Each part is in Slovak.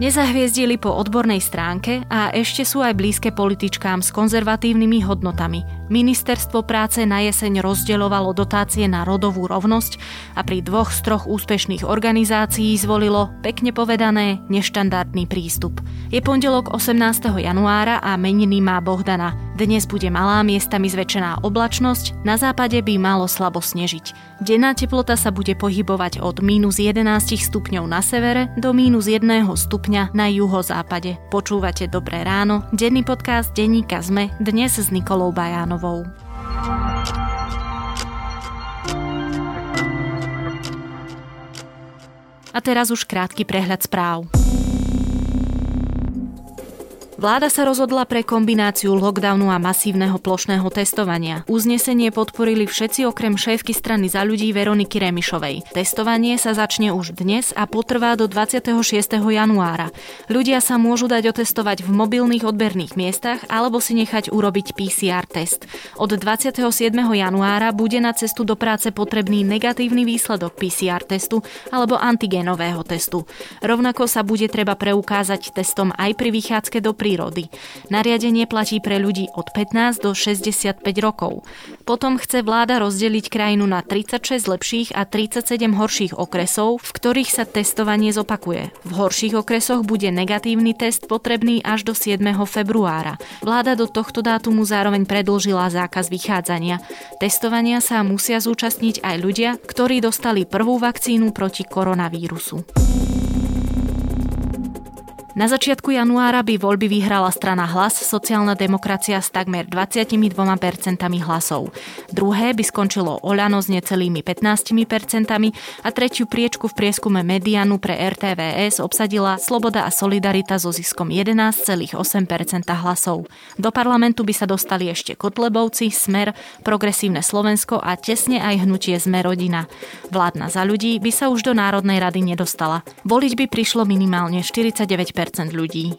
Nezahviezdili po odbornej stránke a ešte sú aj blízke političkám s konzervatívnymi hodnotami. Ministerstvo práce na jeseň rozdeľovalo dotácie na rodovú rovnosť a pri dvoch z troch úspešných organizácií zvolilo, pekne povedané, neštandardný prístup. Je pondelok 18. januára a meniny má Bohdana. Dnes bude malá miestami zväčšená oblačnosť, na západe by malo slabo snežiť. Denná teplota sa bude pohybovať od mínus 11 stupňov na severe do mínus 1 stupňa na juhozápade. Počúvate Dobré ráno, denný podcast denníka ZME, dnes s Nikolou Bajánovou. A teraz už krátky prehľad správ. Vláda sa rozhodla pre kombináciu lockdownu a masívneho plošného testovania. Uznesenie podporili všetci okrem šéfky strany za ľudí Veroniky Remišovej. Testovanie sa začne už dnes a potrvá do 26. januára. Ľudia sa môžu dať otestovať v mobilných odberných miestach alebo si nechať urobiť PCR test. Od 27. januára bude na cestu do práce potrebný negatívny výsledok PCR testu alebo antigénového testu. Rovnako sa bude treba preukázať testom aj pri vychádzke do prírody. Nariadenie platí pre ľudí od 15 do 65 rokov. Potom chce vláda rozdeliť krajinu na 36 lepších a 37 horších okresov, v ktorých sa testovanie zopakuje. V horších okresoch bude negatívny test potrebný až do 7. februára. Vláda do tohto dátumu zároveň predlžila zákaz vychádzania. Testovania sa musia zúčastniť aj ľudia, ktorí dostali prvú vakcínu proti koronavírusu. Na začiatku januára by voľby vyhrala strana Hlas, sociálna demokracia s takmer 22% hlasov. Druhé by skončilo Oľano s necelými 15% a tretiu priečku v prieskume Medianu pre RTVS obsadila Sloboda a Solidarita so ziskom 11,8% hlasov. Do parlamentu by sa dostali ešte Kotlebovci, Smer, Progresívne Slovensko a tesne aj hnutie Sme rodina. Vládna za ľudí by sa už do Národnej rady nedostala. Voliť by prišlo minimálne 49 ľudí.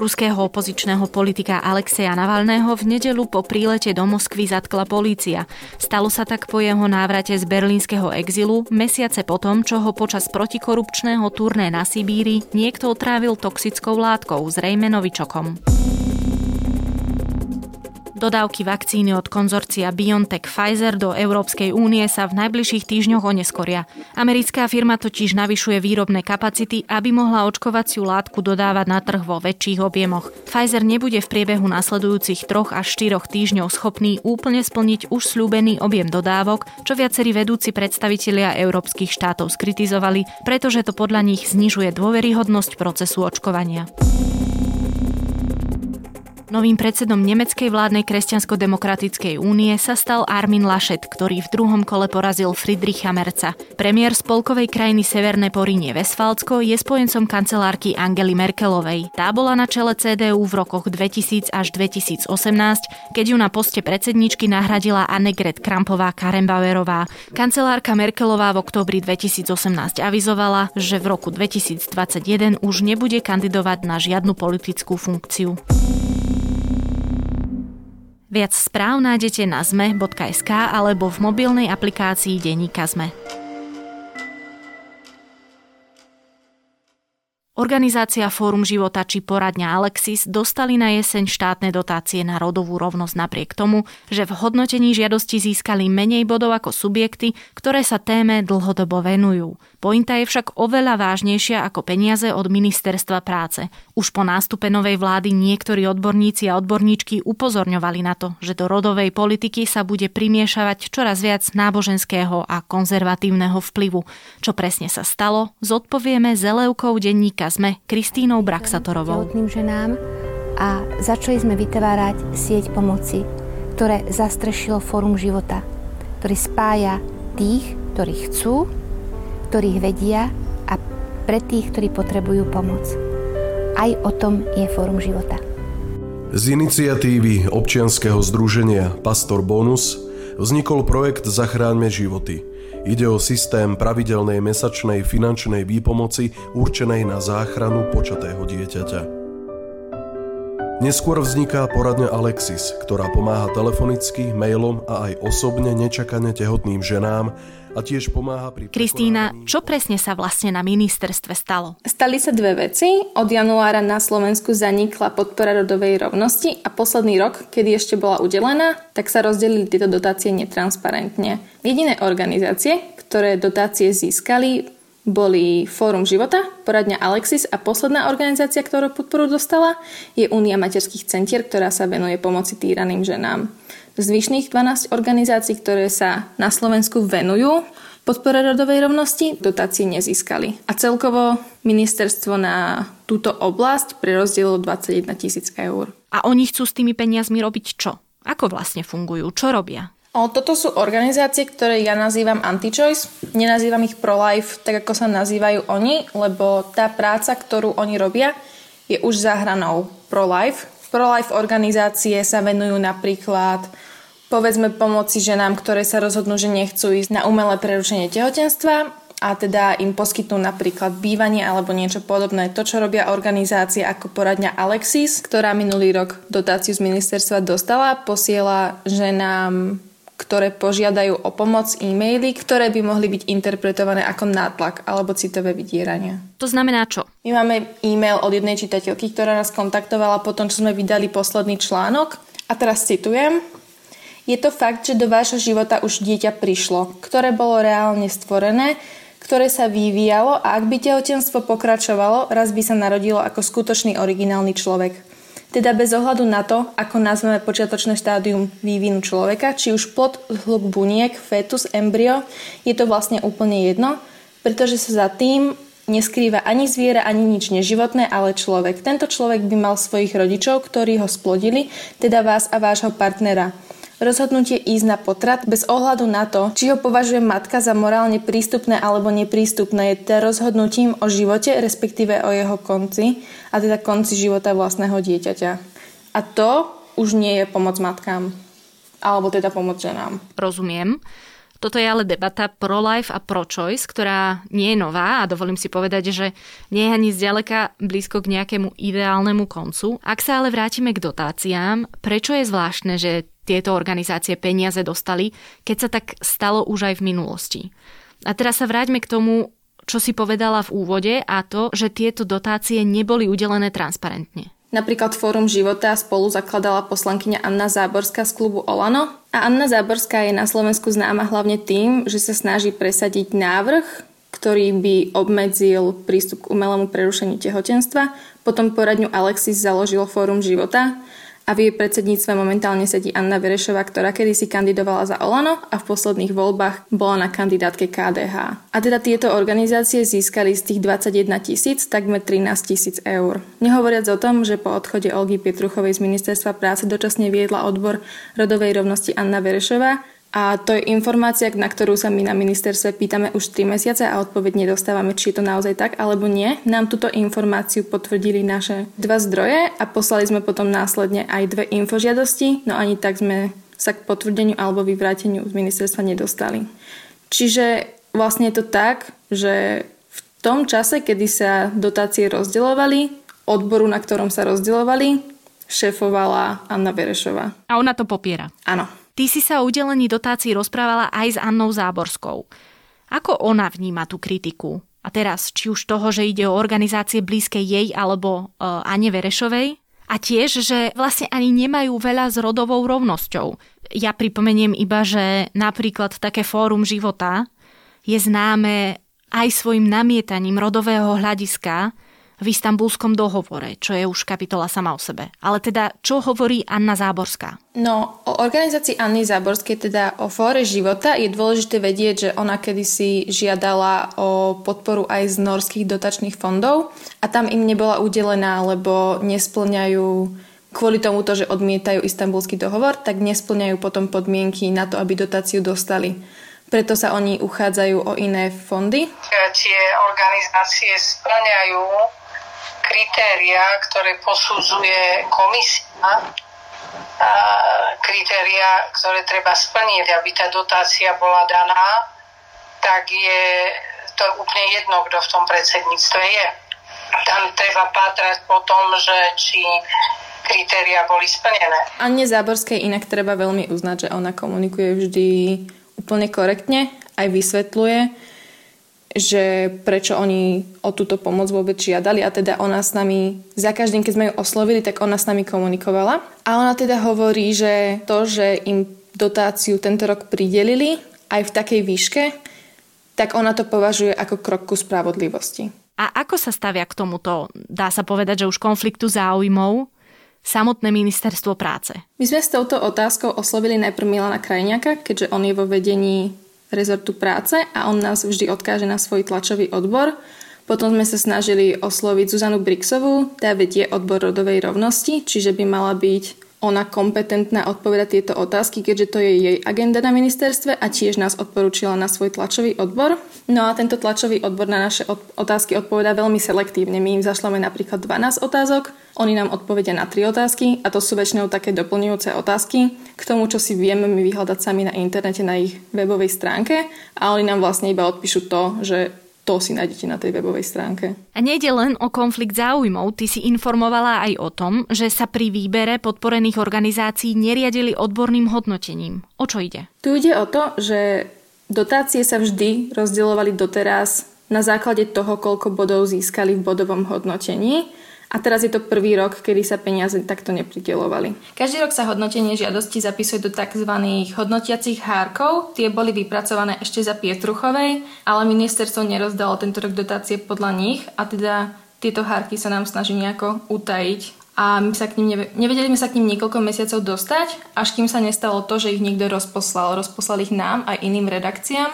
Ruského opozičného politika Alexeja Navalného v nedelu po prílete do Moskvy zatkla polícia. Stalo sa tak po jeho návrate z berlínskeho exilu mesiace potom, čo ho počas protikorupčného turné na Sibíri niekto otrávil toxickou látkou, zrejme novičokom. Dodávky vakcíny od konzorcia BioNTech Pfizer do Európskej únie sa v najbližších týždňoch oneskoria. Americká firma totiž navyšuje výrobné kapacity, aby mohla očkovaciu látku dodávať na trh vo väčších objemoch. Pfizer nebude v priebehu nasledujúcich troch až štyroch týždňov schopný úplne splniť už slúbený objem dodávok, čo viacerí vedúci predstavitelia európskych štátov skritizovali, pretože to podľa nich znižuje dôveryhodnosť procesu očkovania. Novým predsedom nemeckej vládnej kresťansko-demokratickej únie sa stal Armin Laschet, ktorý v druhom kole porazil Friedricha Merca. Premiér spolkovej krajiny Severné Porínie Vesfalcko je spojencom kancelárky Angely Merkelovej. Tá bola na čele CDU v rokoch 2000 až 2018, keď ju na poste predsedničky nahradila Annegret Krampová Karembauerová. Kancelárka Merkelová v oktobri 2018 avizovala, že v roku 2021 už nebude kandidovať na žiadnu politickú funkciu. Viac správ nájdete na zme.sk alebo v mobilnej aplikácii Deníka Zme. Organizácia Fórum života či poradňa Alexis dostali na jeseň štátne dotácie na rodovú rovnosť napriek tomu, že v hodnotení žiadosti získali menej bodov ako subjekty, ktoré sa téme dlhodobo venujú. Pointa je však oveľa vážnejšia ako peniaze od ministerstva práce. Už po nástupe novej vlády niektorí odborníci a odborníčky upozorňovali na to, že do rodovej politiky sa bude primiešavať čoraz viac náboženského a konzervatívneho vplyvu. Čo presne sa stalo, zodpovieme zelevkou denníka sme Kristínou Braxatorovou. ženám a začali sme vytvárať sieť pomoci, ktoré zastrešilo Fórum života, ktorý spája tých, ktorí chcú, ktorých vedia a pre tých, ktorí potrebujú pomoc. Aj o tom je Fórum života. Z iniciatívy občianskeho združenia Pastor Bonus vznikol projekt Zachráňme životy – Ide o systém pravidelnej mesačnej finančnej výpomoci určenej na záchranu počatého dieťaťa. Neskôr vzniká poradňa Alexis, ktorá pomáha telefonicky, mailom a aj osobne nečakane tehotným ženám a tiež pomáha pri... Kristýna, čo presne sa vlastne na ministerstve stalo? Stali sa dve veci. Od januára na Slovensku zanikla podpora rodovej rovnosti a posledný rok, kedy ešte bola udelená, tak sa rozdelili tieto dotácie netransparentne. Jediné organizácie, ktoré dotácie získali, boli Fórum života, poradňa Alexis a posledná organizácia, ktorú podporu dostala, je Únia materských centier, ktorá sa venuje pomoci týraným ženám. Zvyšných 12 organizácií, ktoré sa na Slovensku venujú podpore rodovej rovnosti, dotácie nezískali. A celkovo ministerstvo na túto oblasť prerozdielilo 21 tisíc eur. A oni chcú s tými peniazmi robiť čo? Ako vlastne fungujú? Čo robia? O, toto sú organizácie, ktoré ja nazývam anti-choice. Nenazývam ich pro-life, tak ako sa nazývajú oni, lebo tá práca, ktorú oni robia, je už za hranou pro-life. Pro-life organizácie sa venujú napríklad povedzme pomoci ženám, ktoré sa rozhodnú, že nechcú ísť na umelé prerušenie tehotenstva a teda im poskytnú napríklad bývanie alebo niečo podobné. To, čo robia organizácie ako poradňa Alexis, ktorá minulý rok dotáciu z ministerstva dostala, posiela ženám ktoré požiadajú o pomoc e-maily, ktoré by mohli byť interpretované ako nátlak alebo citové vydierania. To znamená čo? My máme e-mail od jednej čitateľky, ktorá nás kontaktovala po tom, čo sme vydali posledný článok. A teraz citujem. Je to fakt, že do vášho života už dieťa prišlo, ktoré bolo reálne stvorené, ktoré sa vyvíjalo a ak by tehotenstvo pokračovalo, raz by sa narodilo ako skutočný originálny človek. Teda bez ohľadu na to, ako nazveme počiatočné štádium vývinu človeka, či už plod, hluk buniek, fetus, embryo, je to vlastne úplne jedno, pretože sa za tým neskrýva ani zviera, ani nič neživotné, ale človek. Tento človek by mal svojich rodičov, ktorí ho splodili, teda vás a vášho partnera. Rozhodnutie ísť na potrat bez ohľadu na to, či ho považuje matka za morálne prístupné alebo neprístupné, je teda rozhodnutím o živote, respektíve o jeho konci, a teda konci života vlastného dieťaťa. A to už nie je pomoc matkám, alebo teda pomoc ženám. Rozumiem. Toto je ale debata pro-life a pro-choice, ktorá nie je nová a dovolím si povedať, že nie je ani zďaleka blízko k nejakému ideálnemu koncu. Ak sa ale vrátime k dotáciám, prečo je zvláštne, že tieto organizácie peniaze dostali, keď sa tak stalo už aj v minulosti. A teraz sa vráťme k tomu, čo si povedala v úvode a to, že tieto dotácie neboli udelené transparentne. Napríklad Fórum života spolu zakladala poslankyňa Anna Záborská z klubu Olano. A Anna Záborská je na Slovensku známa hlavne tým, že sa snaží presadiť návrh, ktorý by obmedzil prístup k umelému prerušeniu tehotenstva. Potom poradňu Alexis založil Fórum života a v jej predsedníctve momentálne sedí Anna Verešová, ktorá kedysi kandidovala za Olano a v posledných voľbách bola na kandidátke KDH. A teda tieto organizácie získali z tých 21 tisíc takmer 13 tisíc eur. Nehovoriac o tom, že po odchode Olgy Pietruchovej z ministerstva práce dočasne viedla odbor rodovej rovnosti Anna Verešová a to je informácia, na ktorú sa my na ministerstve pýtame už 3 mesiace a odpoveď nedostávame, či je to naozaj tak alebo nie. Nám túto informáciu potvrdili naše dva zdroje a poslali sme potom následne aj dve infožiadosti, no ani tak sme sa k potvrdeniu alebo vyvráteniu z ministerstva nedostali. Čiže vlastne je to tak, že v tom čase, kedy sa dotácie rozdeľovali, odboru, na ktorom sa rozdeľovali, šéfovala Anna Berešová. A ona to popiera. Áno. Ty si sa o udelení dotácií rozprávala aj s Annou Záborskou. Ako ona vníma tú kritiku? A teraz, či už toho, že ide o organizácie blízke jej alebo uh, Ane Verešovej? A tiež, že vlastne ani nemajú veľa s rodovou rovnosťou. Ja pripomeniem iba, že napríklad také fórum života je známe aj svojim namietaním rodového hľadiska v istambulskom dohovore, čo je už kapitola sama o sebe. Ale teda, čo hovorí Anna Záborská? No, o organizácii Anny Záborskej, teda o fóre života, je dôležité vedieť, že ona kedysi žiadala o podporu aj z norských dotačných fondov a tam im nebola udelená, lebo nesplňajú kvôli tomu, že odmietajú istambulský dohovor, tak nesplňajú potom podmienky na to, aby dotáciu dostali. Preto sa oni uchádzajú o iné fondy. Tie organizácie splňajú kritéria, ktoré posudzuje komisia, kritéria, ktoré treba splniť, aby tá dotácia bola daná, tak je to úplne jedno, kto v tom predsedníctve je. Tam treba pátrať po tom, že či kritéria boli splnené. Anne Záborskej inak treba veľmi uznať, že ona komunikuje vždy úplne korektne aj vysvetľuje, že prečo oni o túto pomoc vôbec žiadali a teda ona s nami, za každým, keď sme ju oslovili, tak ona s nami komunikovala. A ona teda hovorí, že to, že im dotáciu tento rok pridelili aj v takej výške, tak ona to považuje ako krok ku spravodlivosti. A ako sa stavia k tomuto, dá sa povedať, že už konfliktu záujmov, samotné ministerstvo práce? My sme s touto otázkou oslovili najprv Milana Krajňaka, keďže on je vo vedení rezortu práce a on nás vždy odkáže na svoj tlačový odbor. Potom sme sa snažili osloviť Zuzanu Brixovú, tá vedie odbor rodovej rovnosti, čiže by mala byť ona kompetentná odpovedať tieto otázky, keďže to je jej agenda na ministerstve a tiež nás odporúčila na svoj tlačový odbor. No a tento tlačový odbor na naše otázky odpovedá veľmi selektívne. My im zašleme napríklad 12 otázok, oni nám odpovedia na 3 otázky a to sú väčšinou také doplňujúce otázky k tomu, čo si vieme my vyhľadať sami na internete na ich webovej stránke a oni nám vlastne iba odpíšu to, že to si nájdete na tej webovej stránke. A nejde len o konflikt záujmov, ty si informovala aj o tom, že sa pri výbere podporených organizácií neriadili odborným hodnotením. O čo ide? Tu ide o to, že dotácie sa vždy rozdielovali doteraz na základe toho, koľko bodov získali v bodovom hodnotení a teraz je to prvý rok, kedy sa peniaze takto nepridelovali. Každý rok sa hodnotenie žiadosti zapisuje do tzv. hodnotiacich hárkov. Tie boli vypracované ešte za Pietruchovej, ale ministerstvo nerozdalo tento rok dotácie podľa nich a teda tieto hárky sa nám snaží nejako utajiť a my sa k ním nevedeli sme sa k ním niekoľko mesiacov dostať, až kým sa nestalo to, že ich niekto rozposlal. Rozposlal ich nám aj iným redakciám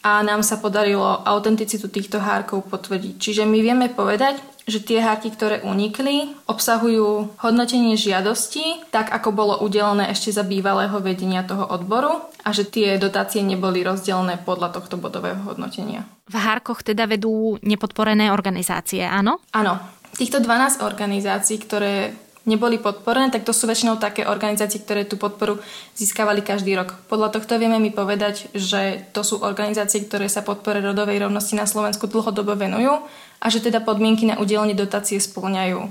a nám sa podarilo autenticitu týchto hárkov potvrdiť. Čiže my vieme povedať, že tie háky, ktoré unikli, obsahujú hodnotenie žiadosti, tak ako bolo udelené ešte za bývalého vedenia toho odboru a že tie dotácie neboli rozdelené podľa tohto bodového hodnotenia. V hárkoch teda vedú nepodporené organizácie, áno? Áno. Týchto 12 organizácií, ktoré neboli podporené, tak to sú väčšinou také organizácie, ktoré tú podporu získavali každý rok. Podľa tohto vieme mi povedať, že to sú organizácie, ktoré sa podpore rodovej rovnosti na Slovensku dlhodobo venujú a že teda podmienky na udelenie dotácie spĺňajú.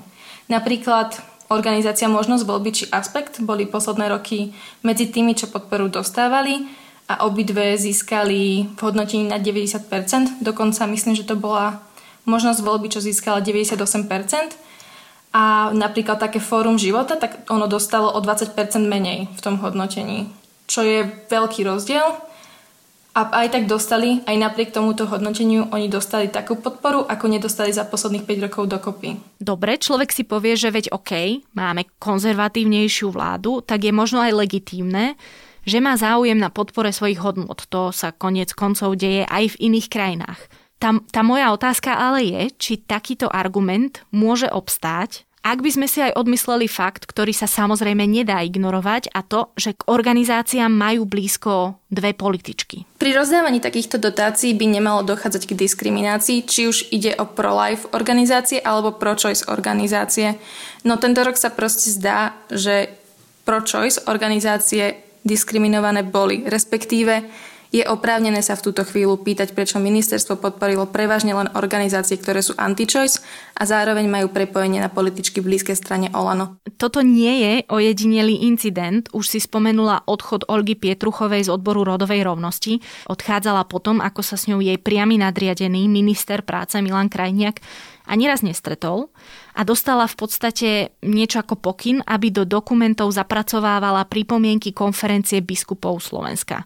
Napríklad organizácia Možnosť voľby či Aspekt boli posledné roky medzi tými, čo podporu dostávali a obidve získali v hodnotení na 90%, dokonca myslím, že to bola možnosť voľby, čo získala 98%, a napríklad také fórum života, tak ono dostalo o 20% menej v tom hodnotení, čo je veľký rozdiel. A aj tak dostali, aj napriek tomuto hodnoteniu, oni dostali takú podporu, ako nedostali za posledných 5 rokov dokopy. Dobre, človek si povie, že veď OK, máme konzervatívnejšiu vládu, tak je možno aj legitímne, že má záujem na podpore svojich hodnot. To sa konec koncov deje aj v iných krajinách. Tá, tá moja otázka ale je, či takýto argument môže obstáť, ak by sme si aj odmysleli fakt, ktorý sa samozrejme nedá ignorovať a to, že k organizáciám majú blízko dve političky. Pri rozdávaní takýchto dotácií by nemalo dochádzať k diskriminácii, či už ide o pro-life organizácie alebo pro-choice organizácie. No tento rok sa proste zdá, že pro-choice organizácie diskriminované boli, respektíve je oprávnené sa v túto chvíľu pýtať, prečo ministerstvo podporilo prevažne len organizácie, ktoré sú anti-choice a zároveň majú prepojenie na političky blízkej strane Olano. Toto nie je ojedinelý incident. Už si spomenula odchod Olgy Pietruchovej z odboru rodovej rovnosti. Odchádzala potom, ako sa s ňou jej priamy nadriadený minister práce Milan Krajniak ani raz nestretol a dostala v podstate niečo ako pokyn, aby do dokumentov zapracovávala pripomienky konferencie biskupov Slovenska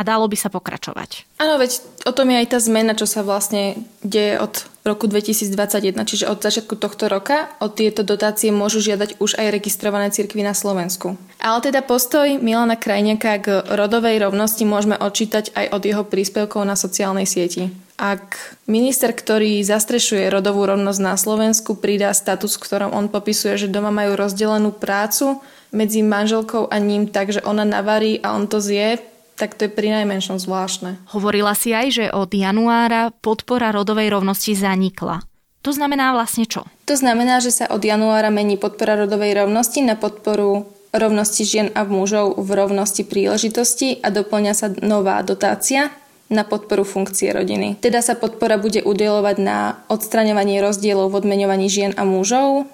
a dalo by sa pokračovať. Áno, veď o tom je aj tá zmena, čo sa vlastne deje od roku 2021, čiže od začiatku tohto roka o tieto dotácie môžu žiadať už aj registrované cirkvy na Slovensku. Ale teda postoj Milana Krajniaka k rodovej rovnosti môžeme odčítať aj od jeho príspevkov na sociálnej sieti. Ak minister, ktorý zastrešuje rodovú rovnosť na Slovensku, pridá status, v ktorom on popisuje, že doma majú rozdelenú prácu medzi manželkou a ním, takže ona navarí a on to zje, tak to je pri najmenšom zvláštne. Hovorila si aj, že od januára podpora rodovej rovnosti zanikla. To znamená vlastne čo? To znamená, že sa od januára mení podpora rodovej rovnosti na podporu rovnosti žien a mužov v rovnosti príležitosti a doplňa sa nová dotácia na podporu funkcie rodiny. Teda sa podpora bude udelovať na odstraňovanie rozdielov v odmeňovaní žien a mužov,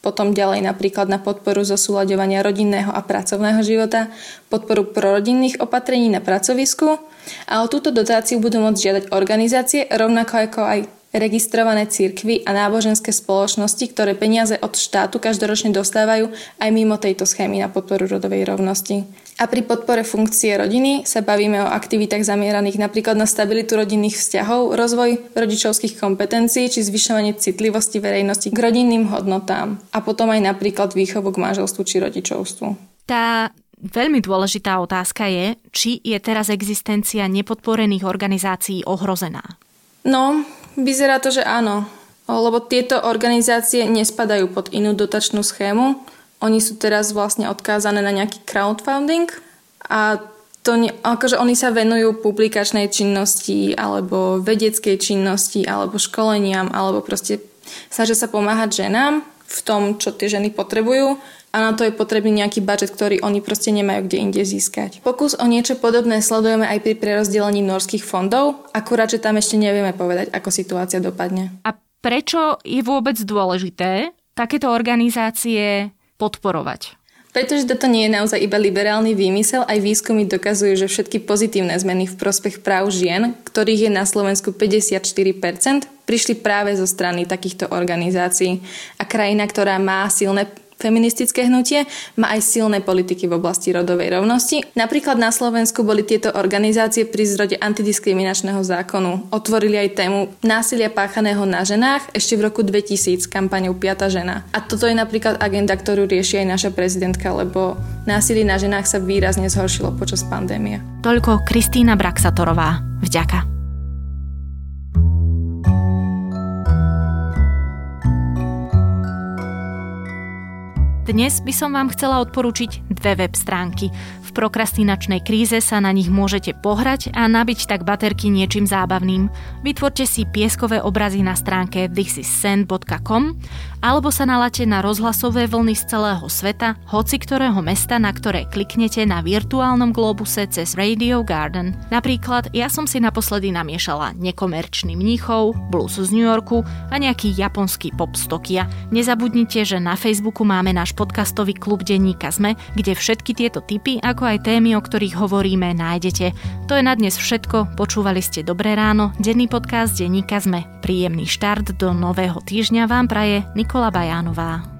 potom ďalej napríklad na podporu zosúľaďovania rodinného a pracovného života, podporu prorodinných opatrení na pracovisku a o túto dotáciu budú môcť žiadať organizácie, rovnako ako aj registrované cirkvy a náboženské spoločnosti, ktoré peniaze od štátu každoročne dostávajú aj mimo tejto schémy na podporu rodovej rovnosti. A pri podpore funkcie rodiny sa bavíme o aktivitách zamieraných napríklad na stabilitu rodinných vzťahov, rozvoj rodičovských kompetencií či zvyšovanie citlivosti verejnosti k rodinným hodnotám a potom aj napríklad výchovu k manželstvu či rodičovstvu. Tá veľmi dôležitá otázka je, či je teraz existencia nepodporených organizácií ohrozená. No, vyzerá to, že áno. Lebo tieto organizácie nespadajú pod inú dotačnú schému, oni sú teraz vlastne odkázané na nejaký crowdfunding a to ne, akože oni sa venujú publikačnej činnosti alebo vedeckej činnosti alebo školeniam alebo proste snažia sa pomáhať ženám v tom, čo tie ženy potrebujú a na to je potrebný nejaký budget, ktorý oni proste nemajú kde inde získať. Pokus o niečo podobné sledujeme aj pri prerozdelení norských fondov, akurát, že tam ešte nevieme povedať, ako situácia dopadne. A prečo je vôbec dôležité takéto organizácie podporovať. Pretože toto nie je naozaj iba liberálny výmysel, aj výskumy dokazujú, že všetky pozitívne zmeny v prospech práv žien, ktorých je na Slovensku 54%, prišli práve zo strany takýchto organizácií. A krajina, ktorá má silné feministické hnutie má aj silné politiky v oblasti rodovej rovnosti. Napríklad na Slovensku boli tieto organizácie pri zrode antidiskriminačného zákonu. Otvorili aj tému násilia páchaného na ženách ešte v roku 2000 kampaňou Piata žena. A toto je napríklad agenda, ktorú rieši aj naša prezidentka, lebo násilie na ženách sa výrazne zhoršilo počas pandémie. Toľko Kristýna Braxatorová. Vďaka. Dnes by som vám chcela odporúčiť dve web stránky. V prokrastinačnej kríze sa na nich môžete pohrať a nabiť tak baterky niečím zábavným. Vytvorte si pieskové obrazy na stránke thisissend.com alebo sa naláte na rozhlasové vlny z celého sveta, hoci ktorého mesta, na ktoré kliknete na virtuálnom globuse cez Radio Garden. Napríklad ja som si naposledy namiešala nekomerčný mníchov, blues z New Yorku a nejaký japonský pop z Tokia. Nezabudnite, že na Facebooku máme náš podcastový klub Denníka Zme, kde všetky tieto typy, ako aj témy, o ktorých hovoríme, nájdete. To je na dnes všetko. Počúvali ste Dobré ráno, denný podcast Denníka Zme. Príjemný štart do nového týždňa vám praje Nik Nikola Bajánová.